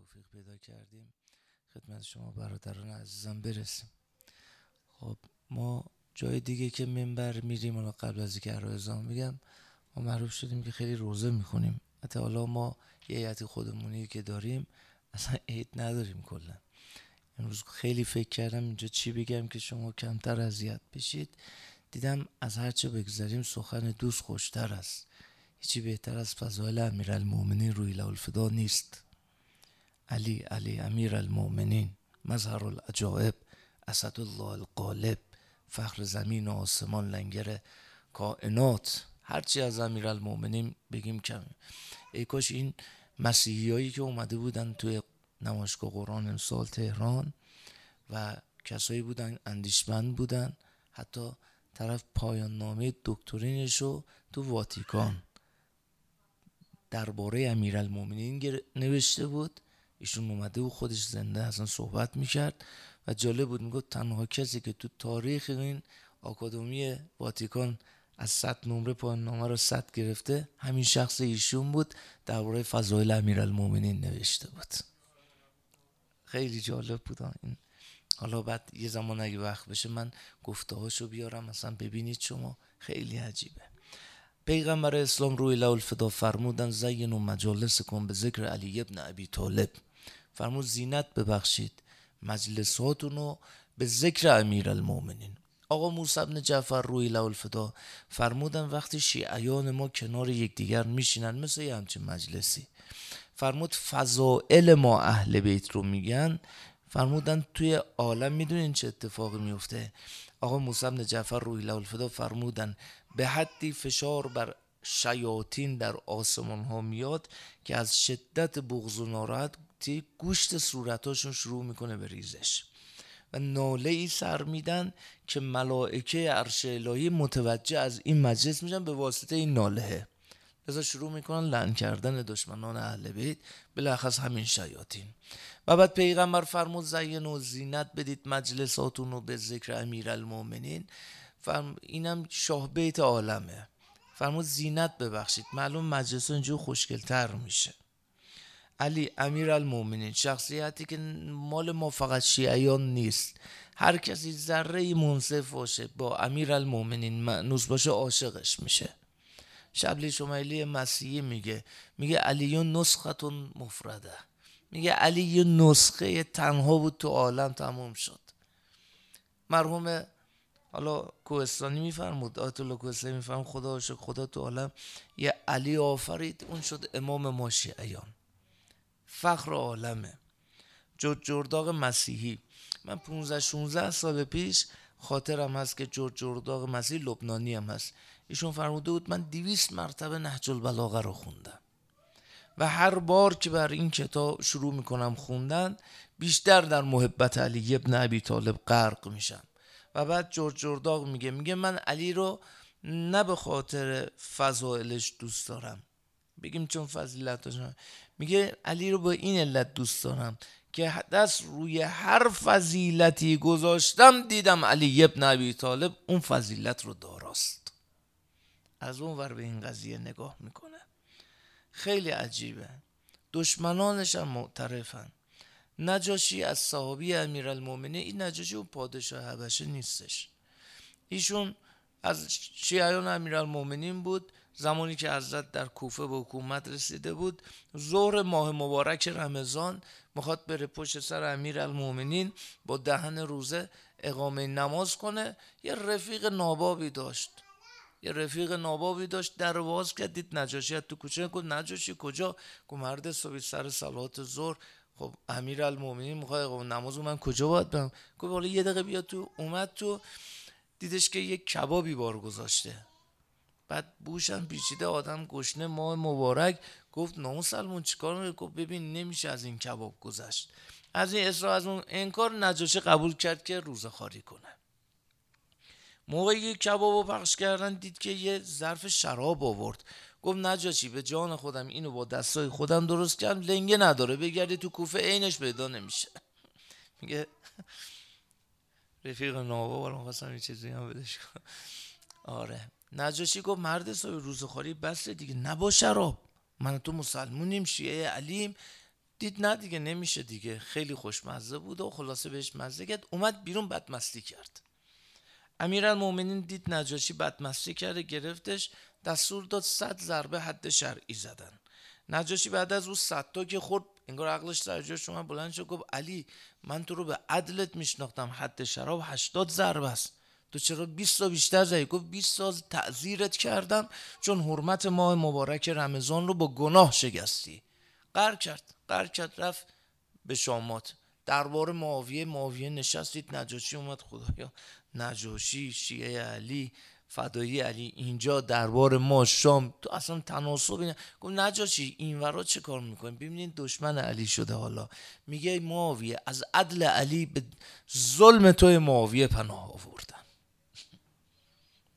توفیق پیدا کردیم. خدمت شما برادران عزیزم برسیم. خب ما جای دیگه که منبر میریم حالا قبل از اینکه ازام میگم ما معروف شدیم که خیلی روزه می‌خونیم. حتی حالا ما یه هیئت خودمونی که داریم اصلا عید نداریم کلا. امروز خیلی فکر کردم اینجا چی بگم که شما کمتر اذیت بشید. دیدم از هرچه بگذریم سخن دوست خوشتر است. هیچی بهتر از فضایل المومنین روی الفدا نیست. علی علی امیر المؤمنین مظهر العجائب اسد الله القالب فخر زمین و آسمان لنگر کائنات. هرچی از امیر المؤمنین بگیم کم. ای کاش این مسیحی هایی که اومده بودن توی نمایشگاه قرآن امسال تهران و کسایی بودن اندیشمند بودن حتی طرف پایان نامه دکترینش رو تو واتیکان درباره امیرالمومنین نوشته بود. ایشون اومده و خودش زنده اصلا صحبت می‌کرد و جالب بود می‌گفت تنها کسی که تو تاریخ این آکادمی واتیکان از صد نمره پایان نامه رو صد گرفته همین شخص ایشون بود درباره فضایل امیرالمومنین نوشته بود. خیلی جالب بود این. حالا بعد یه زمان اگه وقت بشه من گفته هاشو بیارم مثلا ببینید شما. خیلی عجیبه. پیغمبر اسلام روی لول الفدا فرمودن زین و مجالس کن به ذکر علی ابن ابی طالب. فرمود زینت ببخشید مجلساتون رو به ذکر امیر المومنین آقا موسی بن جعفر روی لول الفدا فرمودن وقتی شیعیان ما کنار یکدیگر میشینن مثل یه همچین مجلسی. فرمود فضائل ما اهل بیت رو میگن. فرمودن توی عالم می‌دونین چه اتفاقی میفته آقا موسی بن جعفر روی الفدا فرمودن به حدی فشار بر شیاطین در آسمان ها میاد که از شدت بغض و ناراحتی گوشت صورتاشون شروع می‌کنه به ریزش. و ناله ای سر میدن که ملائکه عرش الهی متوجه از این مجلس میشن به واسطه این ناله لذا شروع می‌کنن لعن کردن دشمنان اهل بیت بلخص همین شیاطین. و بعد پیغمبر فرمود زین و زینت بدید مجلساتون رو به ذکر امیر المومنین فرم اینم شاه بیت عالمه. فرمود زینت ببخشید معلوم مجلس اینجور خوشگلتر میشه. علی امیر المومنین شخصیتی که مال ما فقط شیعیان نیست. هر کسی ذره منصف باشه با امیر المومنین معنوس باشه عاشقش میشه. شبلی شمایلی مسیحی میگه میگه علیون نسختون مفرده. میگه علی یه نسخه تنها بود تو عالم تموم شد. مرحوم حالا کوهستانی میفرمود آیت الله کوهستانی میفرمود خدا شکر خدا تو عالم. یه علی آفرید اون شد امام ما شیعیان. فخر عالمه. جورج جرداغ مسیحی. من 15 16 سال پیش خاطرم هست که جورج جرداغ مسیحی لبنانی هم هست. ایشون فرموده بود من دیویست مرتبه نهج البلاغه رو خوندم. و هر بار که بر این کتاب شروع می‌کنم خوندن بیشتر در محبت علی ابن ابی طالب غرق میشم. و بعد جورج جرداغ میگه میگه من علی رو نه به خاطر فضائلش دوست دارم بگیم چون فضیلتش میگه علی رو به این علت دوست دارم که دست روی هر فضیلتی گذاشتم دیدم علی ابن ابی طالب اون فضیلت رو داراست. از اون ور به این قضیه نگاه می‌کنه. خیلی عجیبه. دشمنانش هم معترفن. نجاشی از صحابی المومنه این نجاشی اون پادشاه حبشه نیستش. ایشون از شیعیان المومنین بود. زمانی که حضرت در کوفه به حکومت رسیده بود ظهر ماه مبارک رمضان می‌خواد بره پشت سر امیر المومنین با دهن روزه اقامه نماز کنه. یه رفیق نابابی داشت. یه رفیق نابابی داشت. در باز کرد دید نجاشی تو کوچه گفت نجاشی کجا؟ گفت مرد صبح سر صلات ظهر. خب امیر المومنین می‌خواد نماز. من کجا باید برم؟ گفت حالا یه دقیقه بیا تو. اومد تو. دیدش که یه کبابی بار گذاشته. بعد بوشم پیچیده آدم گشنه ماه مبارک گفت نامو سلمون چیکار می‌کنه؟ گفت ببین نمیشه از این کباب گذشت. از این اصرا از اون انکار نجاشی قبول کرد که روزه خاری کنه. موقعی کباب رو پخش کردن دید که یه ظرف شراب آورد. گفت نجاشی به جان خودم اینو با دستای خودم درست کردم لنگه نداره بگردی تو کوفه عینش پیدا نمیشه. میگه رفیق نوابا برام خواستم یه چیزی هم بدش آره. نجاشی گفت مرد صاحب روزخوری بس دیگه نبا شراب. من تو مسلمونیم شیعه علیم. دید نه دیگه نمیشه دیگه. خیلی خوشمزه بود و خلاصه بهش مزه کرد. اومد بیرون بدمستی کرد. امیرالمومنین دید نجاشی بدمستی کرده گرفتش. دستور داد صد ضربه حد شرعی زدن. نجاشی بعد از اون صد تا که خورد انگار عقلش در شما بلند شد گفت علی من تو رو به عدلت میشناختم. حد شراب 80 ضربه است. تو چرا 20 تا بیشتر زدی؟ گفت 20 تا تعذیرت کردم چون حرمت ماه مبارک رمضان رو با گناه شگستی قر کرد قر کرد رفت به شامات. دربار معاویه معاویه نشستید نجاشی اومد خدایا. نجاشی شیعه علی فدایی علی اینجا دربار ما شام. تو اصلا تناسب اینه گفت نجاشی این ورا چه کار می‌کنیم ببینید دشمن علی شده حالا. میگه معاویه از عدل علی به ظلم توی معاویه پناه آوردن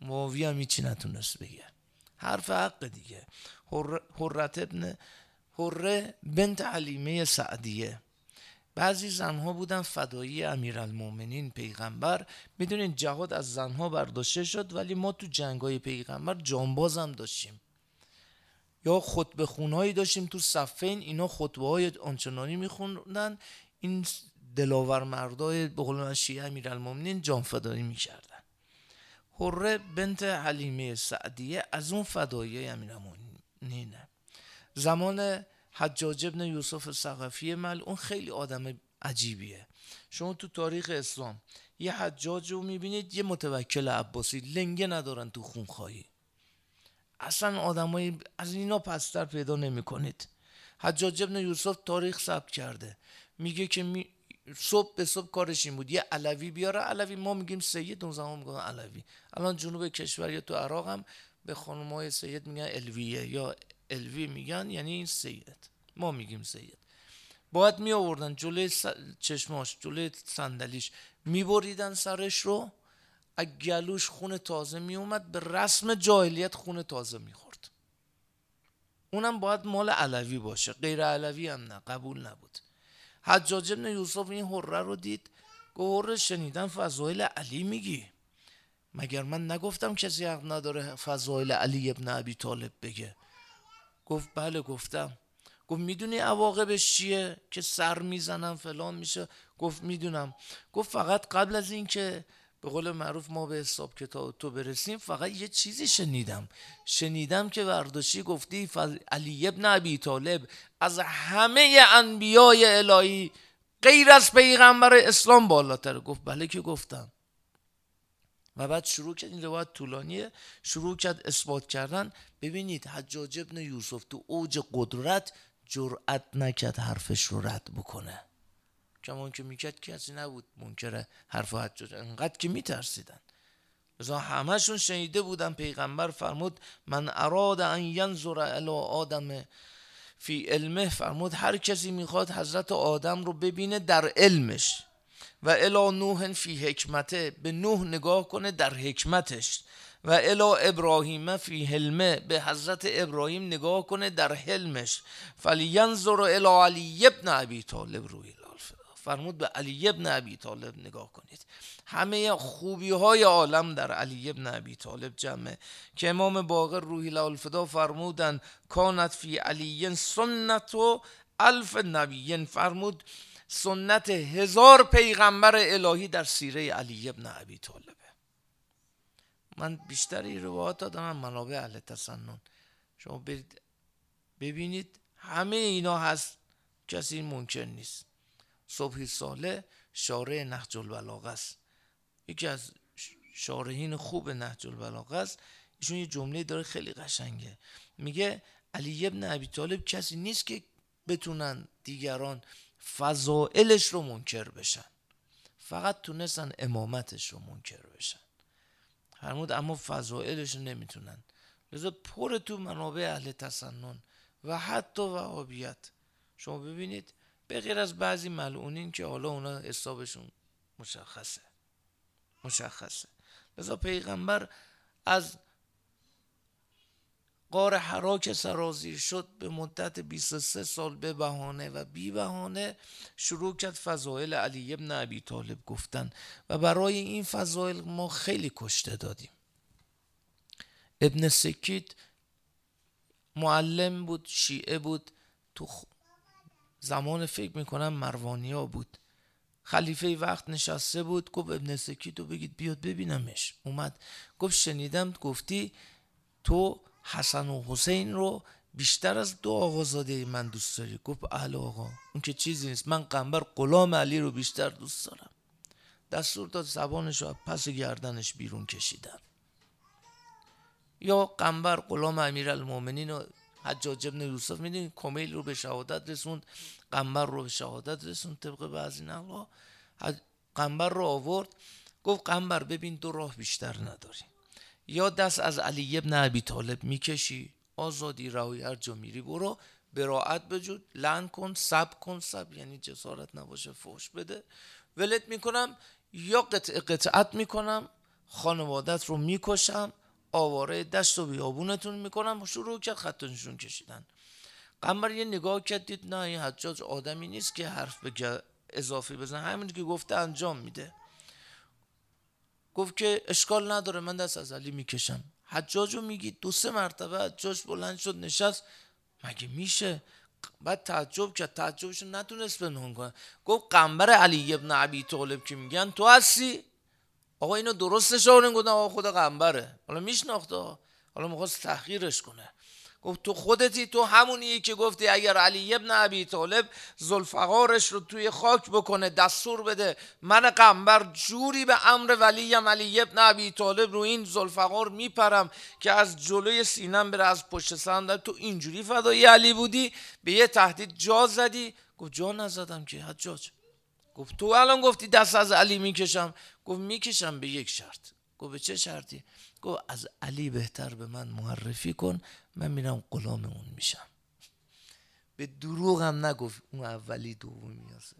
معاویه هم هیچی نتونست بگه. حرف حق دیگه. حرت ابن حره بنت علیمه سعدیه. بعضی زنها بودن فدایی امیرالمومنین پیغمبر. می‌دونین جهاد از زنها برداشته شد ولی ما تو جنگای پیغمبر جانباز هم داشتیم. یا خطبه خونهایی داشتیم تو صفین اینا خطبه های آنچنانی میخوندن. این دلاور مردای به قول شیعه امیرالمومنین جان فدایی می‌کردن. حره بنت حلیمه سعدیه از اون فدایی امیرالمومنینه زمان حجاج ابن یوسف سقفی اون خیلی آدم عجیبیه. شما تو تاریخ اسلام یه حجاج رو می‌بینید یه متوکل عباسی لنگه ندارن تو خونخواهی اصلا آدمای از اینا پستر پیدا نمی کنید حجاج ابن یوسف تاریخ ثبت کرده. میگه که می... صبح به صبح کارش این بود. یه علوی بیاره علوی ما میگیم سید اون زمان میگن علوی. الان جنوب کشور یا تو عراق هم به خانمای سید میگن الویه یا الوی میگن یعنی این سید. ما میگیم سید. باید می آوردن جلوی چشماش جلوی صندلیش. میبریدن سرش رو گلوش خون تازه می اومد به رسم جاهلیت خون تازه می‌خورد. اونم باید مال علوی باشه. غیر علوی هم نه قبول نبود. حجاج ابن یوسف این حره رو دید گفت حره شنیدن فضایل علی میگی. مگر من نگفتم کسی حق نداره فضایل علی ابن ابی طالب بگه؟ گفت بله گفتم. گفت می‌دونی عواقبش چیه که سر می‌زنم فلان میشه؟ گفت می‌دونم. گفت فقط قبل از اینکه به قول معروف ما به حساب کتاب تو برسیم. فقط یه چیزی شنیدم. شنیدم که ورداشی گفتی علی ابن ابی طالب از همه انبیای الهی غیر از پیغمبر اسلام بالاتر گفت. بله که گفتم. و بعد شروع کرد این روایت طولانیه. شروع کرد اثبات کردن. ببینید حجاج ابن یوسف تو اوج قدرت جرأت نکرد حرفش رو رد بکنه. کمان که می‌کرد کسی نبود. منکر حرف حجاج انقدر که میترسیدن. بزا همهشون شنیده بودن. پیغمبر فرمود من اراد ان ینظر الی آدم فی علمه. فرمود هر کسی می‌خواد حضرت آدم رو ببینه در علمش و الا نوح فی حکمته. به نوح نگاه کنه در حکمتش. و الا ابراهیم فی حلمه. به حضرت ابراهیم نگاه کنه در حلمش. فلینظر الی علی ابن ابی طالب. روی فرمود به علی ابن ابی طالب نگاه کنید. همه خوبی های عالم در علی ابن ابی طالب جمعه که امام باقر روحی الفدا فرمودن کانت فی علی سنت و الف نبیین. فرمود سنت هزار پیغمبر الهی در سیره علی ابن ابی طالبه من بیشتری روایات دادم منابع اهل تسنن. شما برید ببینید همه اینا هست کسی منکر نیست. صبحی ساله شارع نهج البلاغه است. یکی از شارحین خوب نهج البلاغه است. ایشون یه جمله داره خیلی قشنگه. میگه علی ابن ابی طالب کسی نیست که بتونن دیگران فضائلش رو منکر بشن. فقط تونستن امامتش رو منکر بشن. فرمود اما فضائلش رو نمی‌تونن. لذا پر تو منابع اهل تسنن و حتی وهابیت. شما ببینید به غیر از بعضی ملعونین که حالا اونا حسابشون مشخصه. مشخصه. لذا پیغمبر از قار حراک سرازیر شد به مدت 23 سال به بهانه و بی بهانه شروع کرد فضایل علی ابن ابی طالب گفتن و برای این فضایل ما خیلی کشته دادیم. ابن سکیت معلم بود شیعه بود تو زمان فکر می‌کنم مروانیا بود. خلیفه وقت نشسته بود گفت ابن سکی تو بگید بیاد ببینمش. اومد گفت شنیدم گفتی تو حسن و حسین رو بیشتر از دو آقازاده من دوست داری. گفت اهل آقا اون که چیزی نیست. من قنبر غلام علی رو بیشتر دوست دارم. دستور داد زبانش رو پس گردنش بیرون کشیدن یا قنبر غلام امیر المومنین و حجاج ابن یوسف می‌دونی کمیل رو به شهادت رسوند قنبر رو به شهادت رسوند طبق بعضی نقلا قنبر رو آورد گفت قنبر ببین دو راه بیشتر نداری. یا دست از علی ابن ابی طالب می‌کشی آزادی رهایی هر جا میری برو براعت بجود لن کن سب کن. سب یعنی جسارت نباشه فوش بده. ولت می‌کنم یا قطع قطعت می‌کنم خانوادت رو می‌کشم آواره دست و بیابونتون می‌کنم. شروع کرد خط نشون کشیدن. قمر یه نگاه کرد دید نه این حجاج آدمی نیست که حرف بگه اضافی بزن همین که گفته انجام میده. گفت که اشکال نداره من دست از علی می‌کشم. حجاج رو میگی دو سه مرتبه حجاج بلند شد نشست. مگه میشه؟ بعد تعجب کرد. تعجبش نتونست بنون کنه. گفت قنبر علی ابن عبی طالب که میگن تو هستی؟ آقا اینو درستش آورین گفتم آقا خود قنبره حالا میشناخته حالا می‌خواست تحقیرش کنه. گفت تو خودتی تو همونی که گفتی اگر علی ابن ابی طالب زلفقارش رو توی خاک بکنه دستور بده. من قنبر جوری به امر ولیم علی ابن ابی طالب رو این زلفقار میپرم که از جلوی سینم بره از پشت سندم تو اینجوری فدایی علی بودی؟ به یه تهدید جا زدی؟ گفت جا نزدم که حجاج. گفت تو الان گفتی دست از علی می‌کشم؟ گفت می‌کشم به یک شرط. گفت به چه شرطی؟ گفت از علی بهتر به من معرفی کن من میرم غلام اون میشم. به دروغم نگفت اون اولی دومی میاسه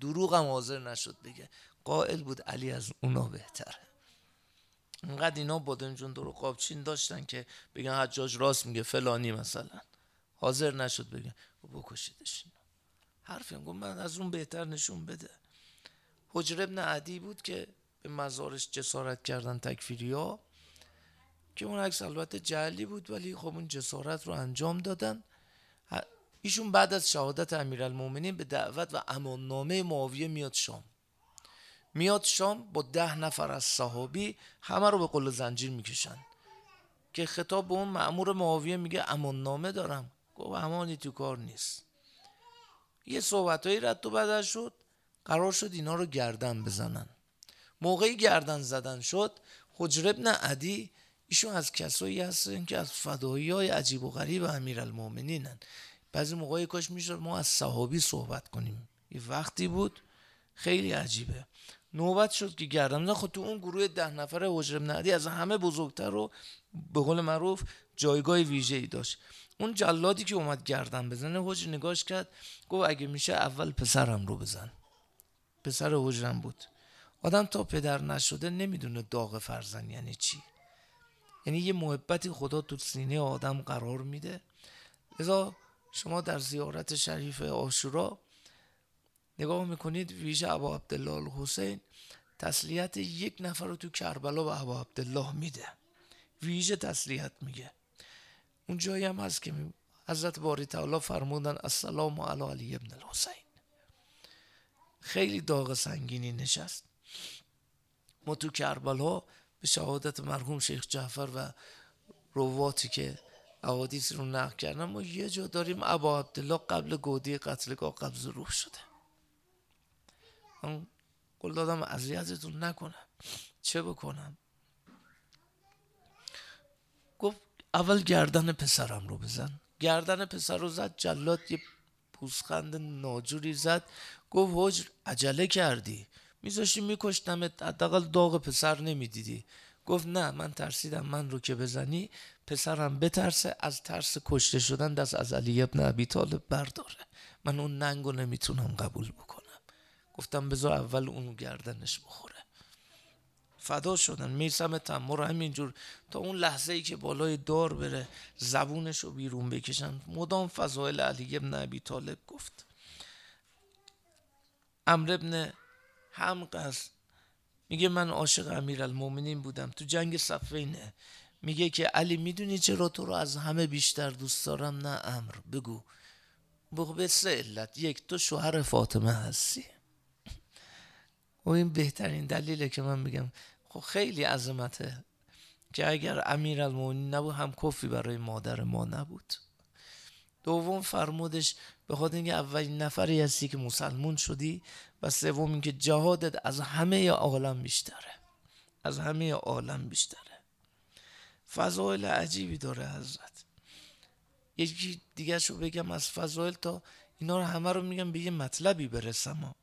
دروغم حاضر نشد بگه. قائل بود علی از اونا بهتره. انقدر اینا بادنجون درو قابچین داشتن که بگن حجاج راست میگه فلانی مثلا. حاضر نشد بگه بکشیدش. حرفی گفت من از اون بهتر نشون بده. حجر ابن عدی بود که به مزارش جسارت کردن تکفیری ها که اون عکس البته جعلی بود ولی خب اون جسارت رو انجام دادن. ایشون بعد از شهادت امیرالمومنین به دعوت و اماننامه معاویه میاد شام. میاد شام با ده نفر از صحابی همه رو به قل زنجیر می‌کشن. که خطاب به اون معمور معاویه میگه اماننامه دارم. گفت امانی تو کار نیست. یه صحبتهایی رد و بدل شد. قرار شد اینا رو گردن بزنن. موقعی گردن زدن شد. حجر ابن عدی ایشون از کسایی هستن که از فدایی های عجیب و غریب امیر المومنینن بعضی موقعی کاش می‌شد ما از صحابی صحبت کنیم. یه وقتی بود. خیلی عجیبه. نوبت شد که گردن خود تو اون گروه ده نفره حجر ابن عدی از همه بزرگتر رو به قول معروف جایگاه ویژه ای داشت. اون جلادی که اومد گردن بزنه حجر نگاش کرد گفت اگه میشه اول پسرم رو بزن. پسر حجرم بود. آدم تا پدر نشده نمی‌دونه داغ فرزن یعنی چی. یعنی یه محبتی خدا تو سینه آدم قرار میده. لذا شما در زیارت شریف آشورا نگاه می‌کنید ویژه ابا عبدالله الحسین تسلیت یک نفر رو تو کربلا به ابا عبدالله میده. ویژه تسلیت میگه. اون جایی هم هست که حضرت باری تعالی فرمودن السلام علی علی ابن الحسین. خیلی داغ سنگینی نشست. ما تو کربلا به شهادت مرحوم شیخ جعفر و رواتی که احادیث رو نقل کردن ما یه جا داریم ابا عبدالله قبل گودی قتلگاه قبض روح شده. من قول دادم اذیتتون نکنم چه بکنم گفت اول گردن پسرم رو بزن. گردن پسر رو زد جلاد یه پوسخند ناجوری زد. گفت حجر عجله کردی. میذاشتی میکشتمت حداقل داغ پسر نمی‌دیدی. گفت نه من ترسیدم من رو که بزنی. پسرم بترسه از ترس کشته شدن دست از علی ابن ابی طالب برداره. من اون ننگو نمی‌تونم قبول بکنم. گفتم بذار اول اون گردنش بخوره فدا شدن. میسم تمر همینجور تا اون لحظه ای که بالای دار بره زبونش رو بیرون بکشن. مدام فضایل علی ابن ابی طالب گفت. امر ابن همقص میگه من عاشق امیر المومنین بودم. تو جنگ صفینه. میگه که علی می‌دونی چرا تو رو از همه بیشتر دوست دارم؟ نه امر بگو. به سه علت. یک تو شوهر فاطمه هستی. و این بهترین دلیله که من میگم خب خیلی عظمته که اگر امیر نبود هم کفی برای مادر ما نبود. دوم فرمودش به خاطر اینکه اولین نفری هستی که مسلمون شدی و سوم اینکه جهادت از همه عالم بیشتره. از همه عالم بیشتره. فضایل عجیبی داره حضرت. یکی دیگه شو بگم از فضایل تا اینا رو همه رو میگم به یه مطلبی برسم.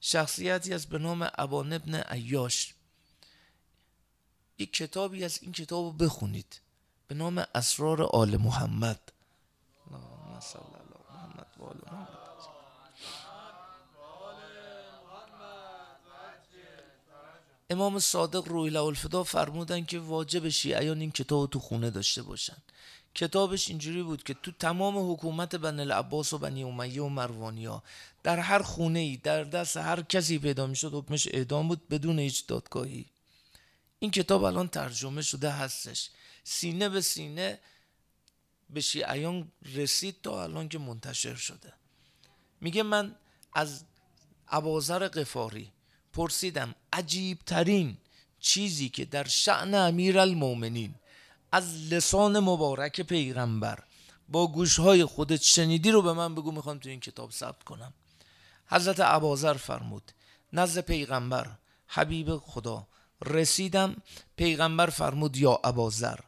شخصیتی از به نام ابان ابن عیاش. یک کتابی از این کتاب رو بخونید. به نام اسرار آل محمد. امام صادق روی الفدا فرمودن که واجب شیعیان این کتاب تو خونه داشته باشن. کتابش اینجوری بود که تو تمام حکومت بن العباس و بنی امیه و مروانیا در هر خونه ای در دست هر کسی پیدا می‌شد حکمش اعدام بود بدون هیچ دادگاهی. این کتاب الان ترجمه شده هستش. سینه به سینه به شیعیان رسید تا الان که منتشر شده. میگه من از عبازر قفاری پرسیدم عجیب ترین چیزی که در شعن امیر المومنین از لسان مبارک پیغمبر با گوشهای خودت شنیدی رو به من بگو می‌خوام تو این کتاب ثبت کنم. حضرت عبازر فرمود نزد پیغمبر حبیب خدا رسیدم پیغمبر فرمود یا عبازر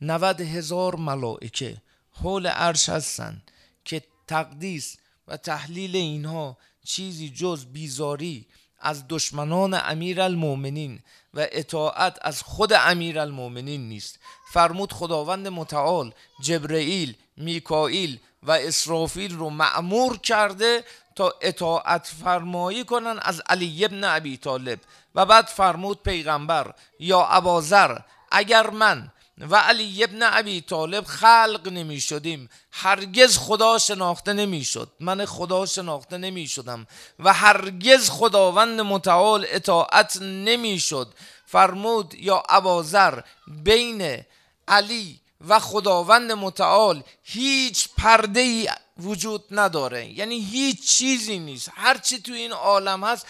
نود هزار ملائکه حول عرش هستند که تقدیس و تحلیل اینها چیزی جز بیزاری از دشمنان امیر المومنین و اطاعت از خود امیر المومنین نیست. فرمود خداوند متعال جبرئیل میکائیل و اسرافیل رو معمور کرده تا اطاعت فرمایی کنن از علی ابن ابی طالب. و بعد فرمود پیغمبر یا ابازر اگر من و علی ابن ابی طالب خلق نمی شدیم هرگز خدا شناخته نمی شد من خدا شناخته نمی شدم و هرگز خداوند متعال اطاعت نمی شد فرمود یا ابازر بین علی و خداوند متعال هیچ پرده ای وجود نداره. یعنی هیچ چیزی نیست. هرچی تو این عالم هست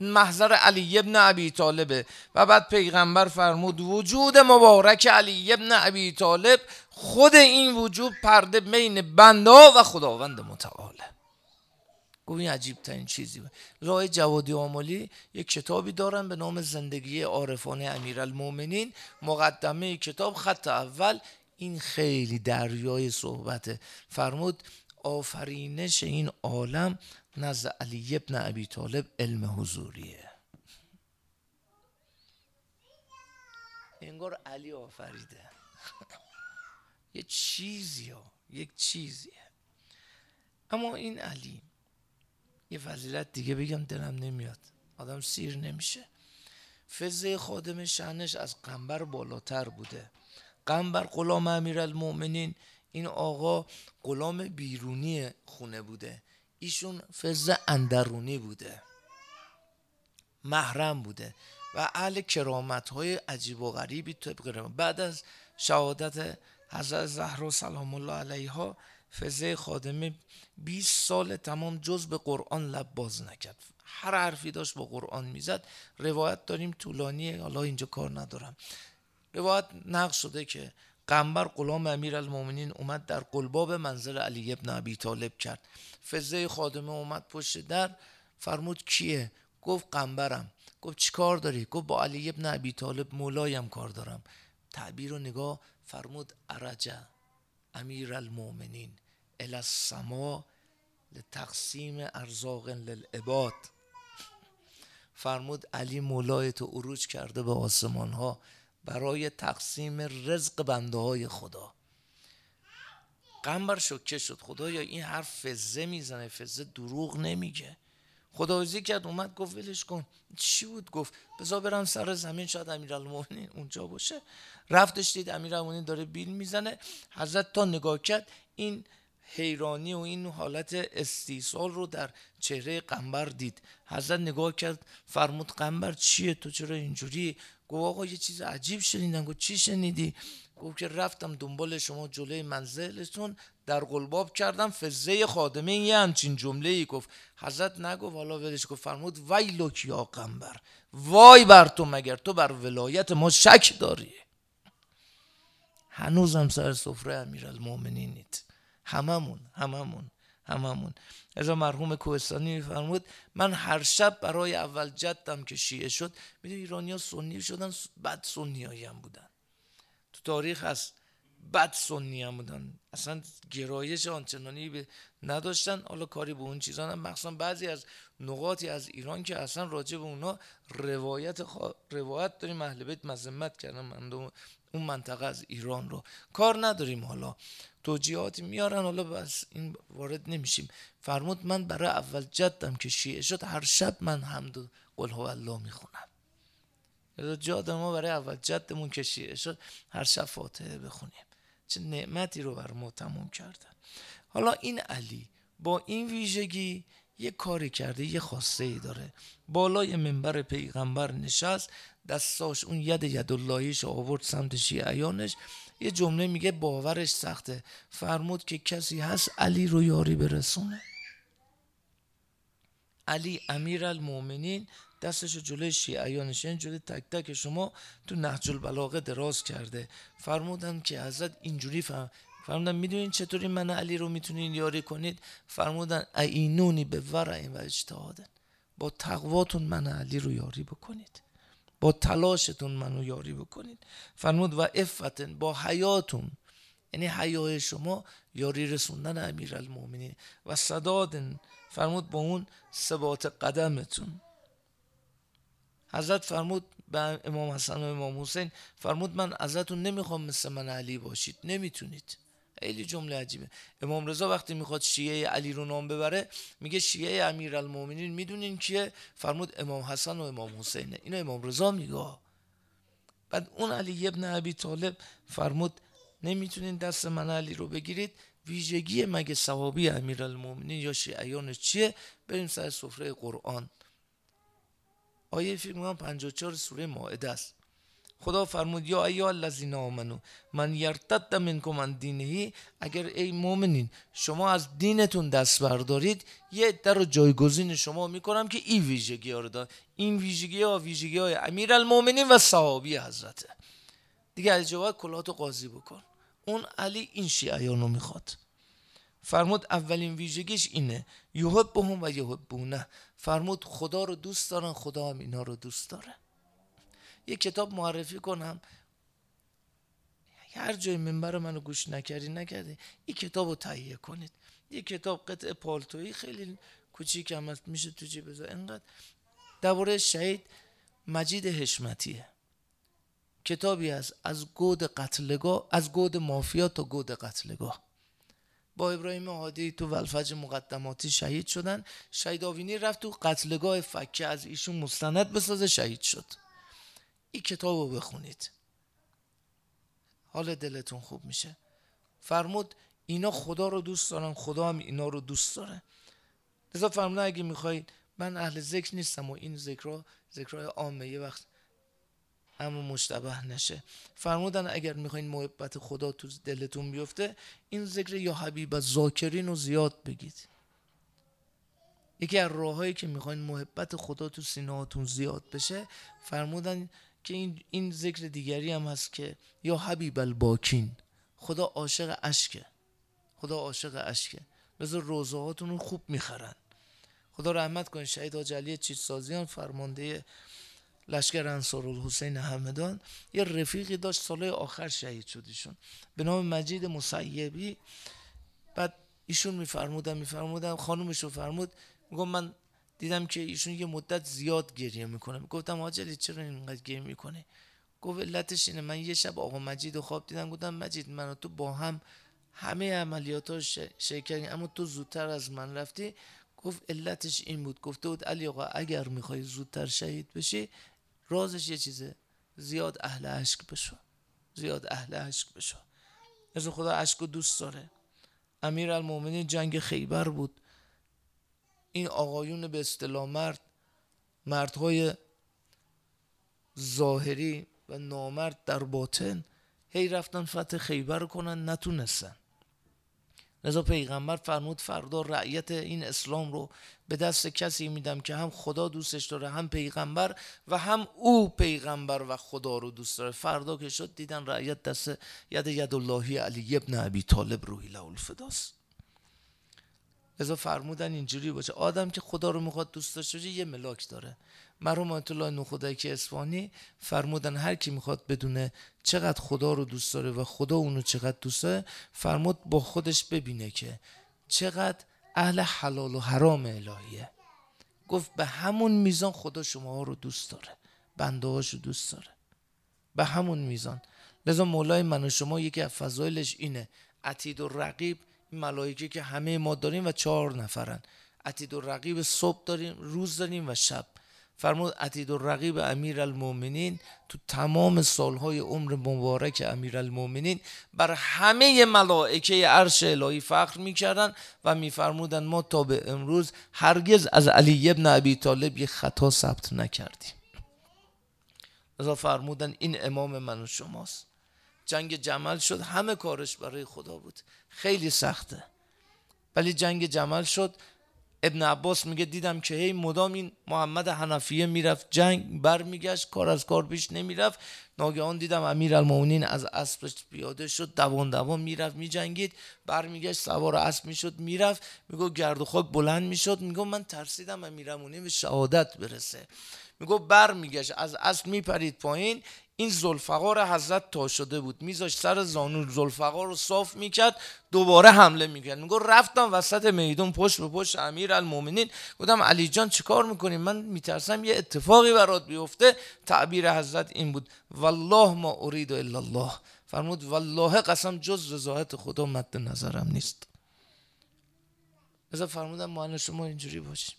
محضر علی ابن ابی طالبه. و بعد پیغمبر فرمود وجود مبارک علی ابن ابی طالب خود این وجود پرده بین بنده و خداوند متعاله. گویی عجیب ترین چیزی راه جوادی آمالی یک کتابی دارن به نام زندگی عارفانه امیرالمؤمنین. مقدمه کتاب خط اول. این خیلی دریای صحبته. فرمود آفرینش این عالم نزد علی ابن ابی طالب علم حضوریه. انگار علی آفریده. یه چیزی ها یک چیزیه. اما این علی یه فضیلت دیگه بگم دلم نمیاد. آدم سیر نمیشه. فضه خادم شنش از قنبر بالاتر بوده. قنبر غلام امیر این آقا غلام بیرونی خونه بوده. ایشون فز اندرونی بوده. محرم بوده. و اهل کرامت های عجیب و غریبی طبق بعد از شهادت حضرت زهرا سلام الله علیها فزه خادمه 20 سال تمام جز به قرآن لب باز نکرد. هر حرفی داشت با قرآن می‌زد. روایت داریم طولانیه حالا اینجا کار ندارم. روایت نقل شده که قنبر غلام امیر المومنین اومد در قلباب منزل علی ابن ابی طالب کرد. فزه خادمه اومد پشت در فرمود کیه؟ گفت قنبرم. گفت چی کار داری؟ گفت با علی ابن ابی طالب مولایم کار دارم. تعبیر و نگاه فرمود ارجع امیر المومنین الى لتقسیم ارزاق للعباد. فرمود علی مولای تو عروج کرده به آسمان ها برای تقسیم رزق بنده های خدا. قنبر شکه شد. خدایا این حرف فزه می‌زنه. فزه دروغ نمیگه. خداوزی کرد اومد گفت ولش کن. چی بود گفت؟ بذار برم سر زمین. شاید امیرالمومنین اونجا باشه. رفتش دید امیرالمومنین داره بیل می‌زنه. حضرت تا نگاه کرد این حیرانی و این حالت استیصال رو در چهره قنبر دید. حضرت نگاه کرد فرمود قنبر چیه تو؟ چرا اینجوری؟ گفت آقا یه چیز عجیب شنیدن گفت چی شنیدی؟ گفت که رفتم دنبال شما جلوی منزلتون در قلباب کردم فزه خادمه یه همچین جمله ای گفت. حضرت نگفت حالا ولش گفت فرمود ویلک یا قنبر. وای بر تو مگر تو بر ولایت ما شک داری؟ هنوزم سر سفره امیرالمومنینید هممون هممون. هممون. ازا مرحوم کوهستانی میفرمود من هر شب برای اول جدم که شیعه شد می‌دونی ایرانی ها سنی شدن بد سنی هم بودن. تو تاریخ هست بد سنی هم بودن. اصلا گرایش آنچنانی به نداشتن. حالا کاری به اون چیزان هم مخصوصا بعضی از نقاطی از ایران که اصلا راجع به اونا روایت روایت داریم. اهل بیت مذمت کردن. اون منطقه از ایران رو. کار نداریم حالا. توجیهاتی میارن حالا بس این وارد نمیشیم. فرمود من برای اول جدم که شیعه شد هر شب من حمد و قل هو الله می‌خونم. جاد ما برای اول جدمون که شیعه شد هر شب فاتحه بخونیم. چه نعمتی رو بر ما تموم کردن حالا این علی با این ویژگی یه کاری کرده یه خواسته ای داره. بالای منبر پیغمبر نشست دستاش اون ید ید اللهیش آورد سمت شیعیانش. یه جمله میگه باورش سخته. فرمود که کسی هست علی رو یاری برسونه. علی امیر المومنین دستش جلوی شیعیانش یعنی جلوی تک تک شما تو نهج البلاغه دراز کرده. فرمودن که حضرت اینجوری فهم فرمودن می‌دونین چطوری من علی رو می‌تونین یاری کنید؟ فرمودن اینونی به ورع و اجتهادن. با تقواتون من علی رو یاری بکنید. با تلاشتون منو یاری بکنید. فرمود و افتن با حیاتون. یعنی حیای شما یاری رسوندن امیر المومنین و صدادن فرمود با اون ثبات قدمتون. حضرت فرمود به امام حسن و امام حسین فرمود من ازتون نمی‌خوام مثل من علی باشید. نمی‌تونید. خیلی جمله عجیبه. امام رضا وقتی می‌خواد شیعه علی رو نام ببره میگه شیعه امیر المومنین می‌دونین کیه؟ فرمود امام حسن و امام حسینه. اینو امام رضا میگه. بعد اون علی ابن ابی طالب فرمود نمی‌تونین دست من علی رو بگیرید. ویژگی مگه صحابی امیر المومنین یا شیعیان چیه؟ بریم سر سفره قرآن. آیه فکر می‌کنم 54 سوره مائده است. خدا فرمود یا ایها الذین آمنو من یرتد منکم عن دینه اگر ای مؤمنین شما از دینتون دست بردارید یه در رو جایگزین شما می‌کنم که این ویژگی ها رو دار این ویژگی ها ویژگی های و صحابی حضرته. دیگه از جواب کلات قاضی بکن. اون علی این شیعیانو می‌خواد. فرمود اولین ویژگیش اینه. یحبهم و یحبونه. فرمود خدا رو دوست دارن خدا هم اینا رو دوست داره. یه کتاب معرفی کنم. هر جای منبر منو گوش نکردی نکردی. این کتاب رو تهیه کنید. یه کتاب قطع پالتویی خیلی کوچیک هم هست میشه تو جیب بذار. انقدر درباره شهید مجید حشمتیه. کتابی است از گود قتلگاه از گود مافیا تا گود قتلگاه. با ابراهیم عادی تو ولفج مقدماتی شهید شدن. شهید آوینی رفت تو قتلگاه فکه از ایشون مستند بسازه شهید شد. این کتاب رو بخونید. حال دلتون خوب میشه. فرمود اینا خدا رو دوست دارن خدا هم اینا رو دوست داره. لذا فرمودن اگه می‌خواید من اهل ذکر نیستم و این ذکرها ذکرهای عامه یه وقت اما مشتبه نشه. فرمودن اگر می‌خواین محبت خدا تو دلتون بیفته این ذکر یا حبیب زاکرین رو زیاد بگید. یکی از راههایی که می‌خواین محبت خدا تو سینهاتون زیاد بشه فرمودن که این, این ذکر دیگری هم هست که یا حبیب الباکین خدا عاشق اشکه. خدا عاشق اشکه. لذا روزه رو خوب می‌خرن. خدا رحمت کن شهید آجلی چیز سازیان فرمانده لشکر انصار الحسین همدان یه رفیقی داشت ساله آخر شهید شدیشون به نام مجید مسیبی. بعد ایشون میفرمودن میفرمودن خانومش فرمود. میگم من دیدم که ایشون یه مدت زیاد گریه می‌کنه. گفتم آجلی چرا اینقدر گریه می‌کنه گفت علتش اینه. من یه شب آقا مجید رو خواب دیدم. گفتم مجید من و تو با هم همه عملیات ها شرکت اما تو زودتر از من رفتی. گفت علتش این بود. گفته بود علی آقا اگر می‌خوای زودتر شهید بشی رازش یه چیزه. زیاد اهل عشق بشو. زیاد اهل عشق بشو. از خدا عشق دوست داره. امیر المومنین جنگ خیبر بود. این آقایون به اصطلاح مرد مردهای ظاهری و نامرد در باطن هی رفتن فتح خیبر کنن نتونستن. لذا پیغمبر فرمود فردا رعیت این اسلام رو به دست کسی میدم که هم خدا دوستش داره هم پیغمبر و هم او پیغمبر و خدا رو دوست داره. فردا که شد دیدن رعیت دست ید ید اللهی علی ابن ابی طالب روحی له الفداس. لذا فرمودن اینجوری باشه. آدم که خدا رو می‌خواد دوست داشته باشه یه ملاک داره. مرحوم آیت الله که اسفانی فرمودن هر کی می‌خواد بدونه چقدر خدا رو دوست داره و خدا اونو چقدر دوست داره فرمود با خودش ببینه که چقدر اهل حلال و حرام الهیه. گفت به همون میزان خدا شما رو دوست داره. بنده رو دوست داره. به همون میزان. لذا مولای من و شما یکی از فضایلش اینه. عتید و رقیب ملائکه که همه ما داریم و چهار نفرن. عتید و رقیب صبح داریم روز داریم و شب. فرمود عتید و رقیب امیر المومنین تو تمام سالهای عمر مبارک امیر المومنین بر همه ملائکه عرش الهی فخر می‌کردن و میفرمودن ما تا به امروز هرگز از علی ابن ابی طالب یه خطا ثبت نکردیم. لذا فرمودن این امام من و شماست. جنگ جمل شد همه کارش برای خدا بود. خیلی سخته. ولی جنگ جمل شد. ابن عباس میگه دیدم که هی مدام این محمد حنفیه می‌رفت جنگ برمیگشت کار از کار پیش نمی‌رفت. ناگهان دیدم امیر المومنین از اسبش پیاده شد دوان دوان می‌رفت میجنگید. برمیگشت سوار اسب می‌شد می‌رفت. میگو گرد و خاک بلند می‌شد. میگو من ترسیدم امیر به شهادت برسه. میگو برمیگشت از اسب میپرید پایین. این زلفقار حضرت تا شده بود. میذاش سر زانو زلفقار رو صاف می‌کرد دوباره حمله می‌کرد. میگو رفتم وسط میدون پشت به پشت امیر المومنین گفتم علی جان چیکار می‌کنیم؟ من میترسم یه اتفاقی برات بیفته. تعبیر حضرت این بود. والله ما اريد الا الله فرمود والله قسم جز رضایت خدا مد نظرم نیست. ازا فرمودم ما شما اینجوری باشیم.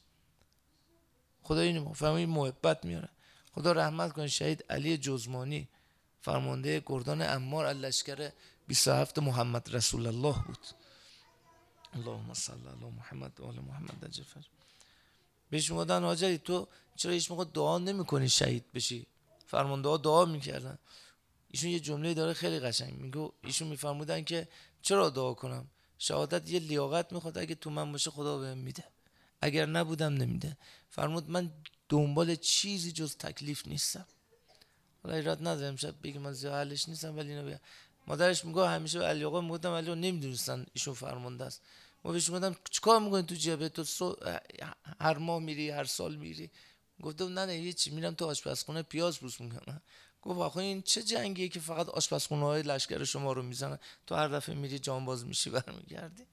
خدا اینو فرمود محبت میاره. خدا رحمت کنه شهید علی جزمانی فرمانده گردان امار لشکر 27 محمد رسول الله بود. اللهم صل علی محمد و آل محمد. جفر. بهش می‌گفتن حاجری تو چرا هیچ موقع دعا نمی‌کنی شهید بشی؟ فرمانده ها دعا می‌کردن. ایشون یه جمله داره خیلی قشنگ. میگو ایشون میفرمودن که چرا دعا کنم؟ شهادت یه لیاقت می‌خواد اگه تو من باشه خدا بهم میده. اگر نبودم نمیده. فرمود من دنبال چیزی جز تکلیف نیستم. حالا ایراد نداره امشب بگی من زیاد حلش نیستم ولی اینو مادرش میگه همیشه به علی آقا می‌گفتم علی نمی‌دونستن ایشون فرمانده است. ما بهش گفتم چیکار می‌کنی تو جبه تو؟ سو... هر ماه میری هر سال میری. گفتم نه نه یه چی میرم تو آشپزخونه پیاز پوست می‌کنم. گفت آخه این چه جنگیه که فقط آشپزخونه های لشکر شما رو می‌زنن؟ تو هر دفعه میری جانباز میشی برمیگردی.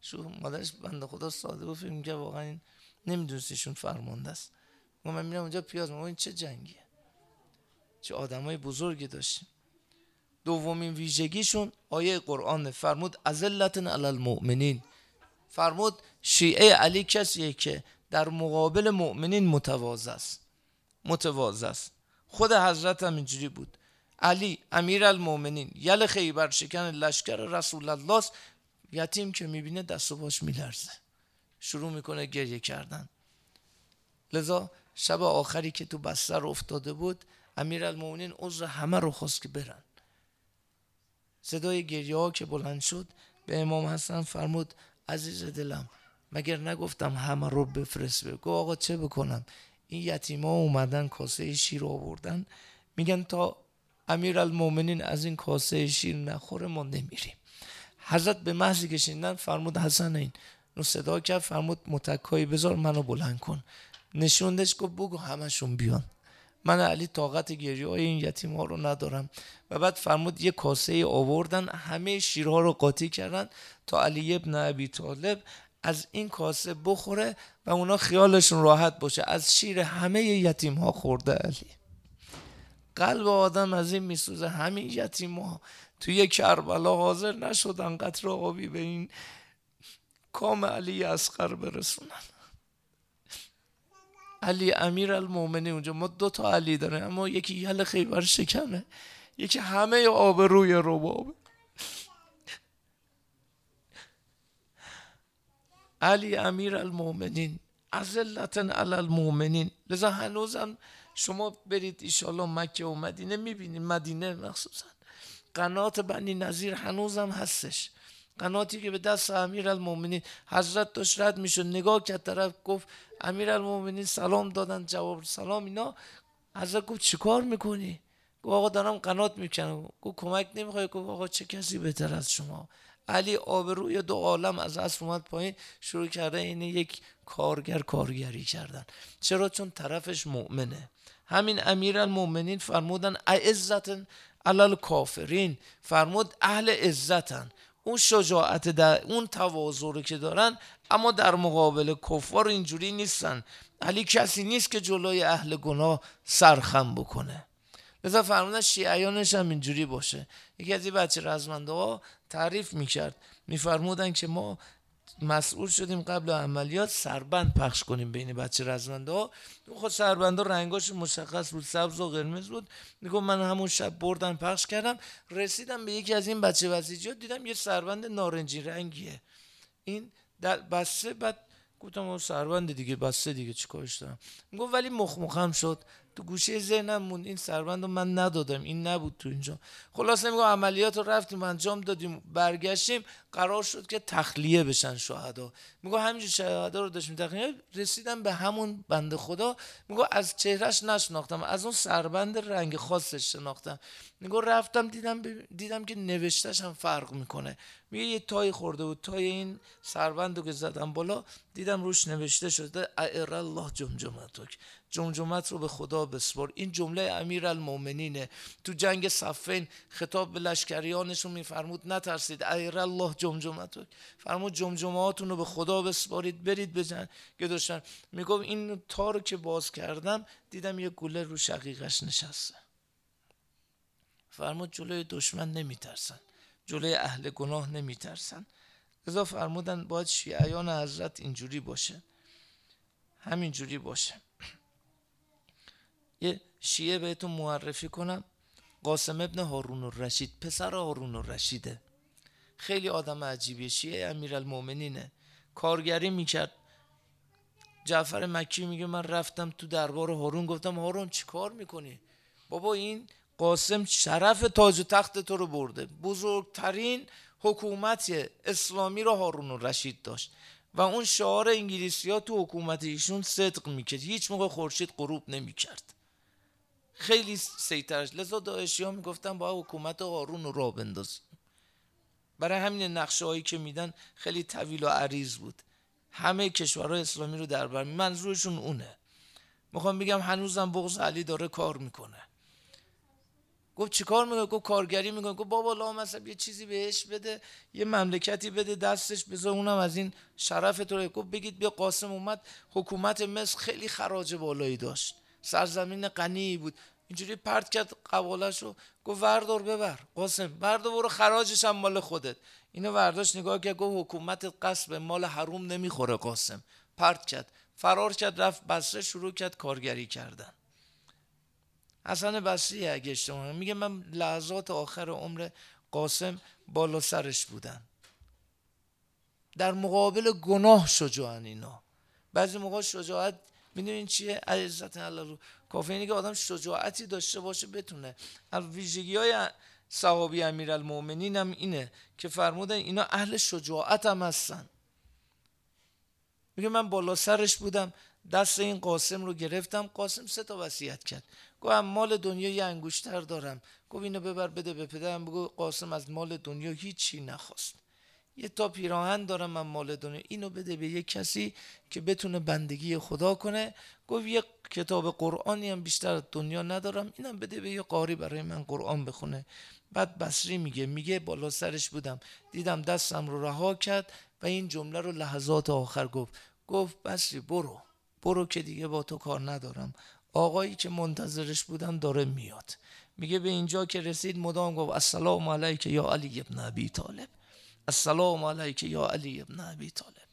شو مادرش بنده خدا ساده بود فکر واقعا این نمیدونستیشون فرمانده است. من میرم اونجا پیاز ما این چه جنگیه؟ چه آدمای بزرگی داشتیم. دومین ویژگیشون آیه قرآن فرمود ازلتن علی المؤمنین. فرمود شیعه علی کسیه که در مقابل مؤمنین متواضع است. متواضع است. خود حضرت هم اینجوری بود. علی امیر المؤمنین یل خیبر شکن لشکر رسول الله یتیم که می‌بینه دست و باش میلرزه. شروع می‌کنه گریه کردن. لذا شب آخری که تو بستر افتاده بود امیر المومنین عذر همه رو خواست که برن. صدای گریه ها که بلند شد به امام حسن فرمود عزیز دلم مگر نگفتم همه رو بفرست بگو آقا چه بکنم؟ این یتیما اومدن کاسه شیر آوردن. میگن تا امیر المومنین از این کاسه شیر نخوره ما نمیریم. حضرت به محضی که فرمود حسن این. نو صدا کرد فرمود متکایی بذار منو بلند کن. نشوندش گفت بگو همشون بیان. من علی طاقت گریه های این یتیم ها رو ندارم؟ و بعد فرمود یه کاسه آوردن همه شیرها رو قاطی کردن تا علی ابن ابی طالب از این کاسه بخوره و اونا خیالشون راحت باشه. از شیر همه یتیم ها خورده علی. قلب آدم از این میسوزه همین یتیم ها. توی کربلا حاضر نشدن قطر آبی به این کام علی اسقر برسونن. علی امیر المومنی اونجا. ما دو تا علی داره اما یکی یل خیبر شکنه یکی همه آب روی ربابه علی امیر المومنین ازلتن علی المومنین لذا هنوزم شما برید ایشالله مکه و مدینه می‌بینید. مدینه مخصوصا قنات بنی نظیر هنوزم هستش. قناتی که به دست امیر المومنین حضرت داشت رد می‌شد. نگاه کرد طرف گفت امیر المومنین سلام دادن جواب سلام اینا. حضرت گفت چیکار می‌کنی؟ گفت آقا دارم قنات می‌کنم. گفت کمک نمی‌خوای؟ گفت آقا چه کسی بهتر از شما؟ علی آبروی دو عالم از اصل اومد پایین شروع کرده این یک کارگر کارگری کردن. چرا؟ چون طرفش مؤمنه. همین امیر المؤمنین فرمودن عزتن علال کافرین فرمود اهل عزتن. اون شجاعت در اون تواضع رو که دارن اما در مقابل کفار اینجوری نیستن. علی کسی نیست که جلوی اهل گناه سرخم بکنه. لذا فرمودن شیعیانش هم اینجوری باشه. یکی از این بچه رزمنده ها تعریف می‌کرد. میفرمودن که ما مسئول شدیم قبل عملیات سربند پخش کنیم بین بچه رزمنده ها. خود سربند ها رنگاش مشخص بود سبز و قرمز بود. میگم من همون شب بردن پخش کردم. رسیدم به یکی از این بچه وزیجی دیدم یه سربند نارنجی رنگیه. این در بسته بعد گفتم سربند دیگه بسته دیگه چیکارش دارم؟ گفت ولی مخمخم شد. تو گوشه ذهنم موند. این سربند رو من ندادم. این نبود تو اینجا. خلاصه میگم عملیات رو رفتیم انجام دادیم برگشتیم. قرار شد که تخلیه بشن شهدا. میگم همینجور شهدا رو داشتیم تخلیه. رسیدم به همون بند خدا. میگم از چهرش نشناختم. از اون سربند رنگ خاصش شناختم. میگم رفتم دیدم دیدم که نوشتش هم فرق می‌کنه. میگه یه تای خورده بود. تای این سربند رو که زدم بالا دیدم روش نوشته شده ایر الله جمجمتک. جمجمت رو به خدا بسپر این جمله امیر المومنینه تو جنگ صفین خطاب به لشکریانشون میفرمود نترسید ایر الله جمجمتک فرمود جمجمهاتون رو به خدا بسپارید برید بجن که داشتن میگم این تا رو که باز کردم دیدم یه گوله رو شقیقش نشسته. فرمود جلوی دشمن نمیترسن. جلوی اهل گناه نمیترسن. ازا فرمودن باید شیعیان حضرت اینجوری باشه. همینجوری باشه. یه شیعه بهتون معرفی کنم؟ قاسم ابن هارون الرشید پسر هارون الرشیده. خیلی آدم عجیبیه شیعه المومنینه کارگری می‌کرد. جعفر مکی میگه من رفتم تو دربار هارون گفتم هارون چی کار می‌کنی؟ بابا این قاسم شرف تاج و تخت تو رو برده. بزرگترین حکومت اسلامی رو هارون الرشید داشت. و اون شعار انگلیسی ها تو حکومت ایشون صدق می‌کرد. هیچ موقع خورشید غروب نمی‌کرد. خیلی سیترش. لذا داعشی ها می‌گفتن با حکومت هارون رو را بنداز. برای همین نقشه هایی که میدن خیلی طویل و عریض بود. همه کشورهای اسلامی رو در بر منظورشون اونه. می‌خوام بگم هنوزم بغض علی داره کار می‌کنه. گفت چیکار می‌کنه؟ گفت کارگری می‌کنه. گفت بابا لامصب یه چیزی بهش بده یه مملکتی بده دستش بذار اونم از این شرف تو گفت بگید بیا قاسم اومد حکومت مصر خیلی خراج بالایی داشت. سرزمین غنی بود. اینجوری پرت کرد قوالش رو گفت وردار ببر. قاسم بردار برو خراجش هم مال خودت. اینو ورداشت نگاه کرد گفت حکومت قصب مال حروم نمی‌خوره قاسم. پرت کرد فرار کرد رفت بسره شروع کرد کارگری کردن. حسن بصری اگه اشتباه میگه من لحظات آخر عمر قاسم بالا سرش بودن در مقابل گناه شجاعن اینا. بعضی موقع شجاعت می‌دونین چیه؟ عزت الله رو. کافی اینه که آدم شجاعتی داشته باشه بتونه. از ویژگی های صحابی امیر المومنین هم اینه که فرمودن اینا اهل شجاعت هم هستن. میگه من بالا سرش بودم دست این قاسم رو گرفتم قاسم سه تا وصیت کرد. گفتم مال دنیا یه انگوشتر دارم. گفت اینو ببر بده به پدرم. بگو قاسم از مال دنیا هیچی نخواست. یه تا پیراهن دارم من مال دنیا. اینو بده به یه کسی که بتونه بندگی خدا کنه. گفت یه کتاب قرآنی هم بیشتر دنیا ندارم. اینم بده به یه قاری برای من قرآن بخونه. بعد بصری میگه میگه بالا سرش بودم. دیدم دستم رو رها کرد و این جمله رو لحظات آخر گفت. گفت بصری برو. برو که دیگه با تو کار ندارم. آقایی که منتظرش بودم داره میاد. میگه به اینجا که رسید مدام گفت السلام علیک یا علی ابن ابی طالب. السلام علیک یا علی ابن ابی طالب.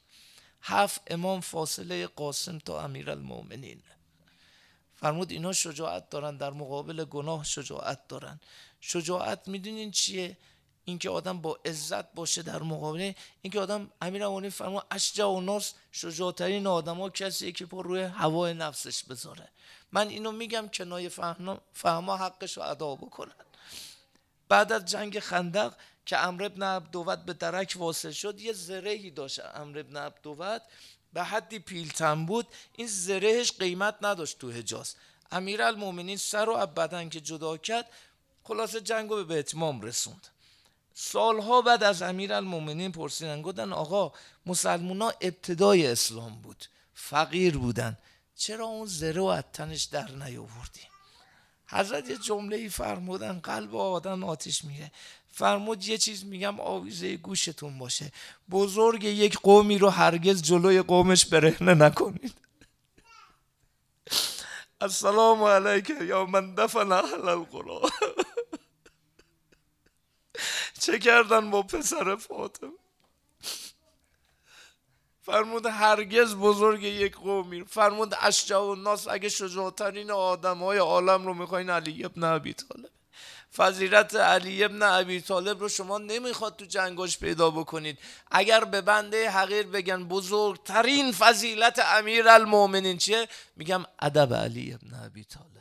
هفت امام فاصله قاسم تا امیر المومنین فرمود اینا شجاعت دارن در مقابل گناه شجاعت دارن. شجاعت می‌دونین چیه؟ اینکه آدم با عزت باشه در مقابل. اینکه آدم امیر المومنین فرمود اشجع و ناس شجاعترین آدم ها کسیه که پر روی هوای نفسش بذاره. من اینو میگم کنایه فهما, فهما حقش رو ادا بکنن. بعد از جنگ خندق که امر ابن عبدوت به درک واصل شد یه زرهی داشت امر ابن عبدوت به حدی پیلتن بود. این زرهش قیمت نداشت تو حجاز. امیر المومنین سر و بدن که جدا کرد خلاصه جنگ رو به اتمام رسوند. سالها بعد از امیر المومنین پرسیدن گفتن آقا مسلمونا ابتدای اسلام بود فقیر بودن چرا اون زره و تنش در نیاوردی؟ حضرت یه جمله ای فرمودن قلب آدم آتیش میره. فرمود یه چیز میگم آویزه گوشتون باشه. بزرگ یک قومی رو هرگز جلوی قومش برهنه نکنید. السلام علیکم یا من دفن اهل القرآن چه کردن با پسر فاطمه؟ فرمود هرگز بزرگ یک قومی فرمود اشجاع و ناس اگه شجاعترین آدم های عالم رو می‌خواین علی ابن عبی طالب. فضیلت علی ابن عبی طالب رو شما نمی‌خواد تو جنگاش پیدا بکنید. اگر به بنده حقیر بگن بزرگترین فضیلت امیر المومنین چیه؟ میگم ادب علی ابن عبی طالبه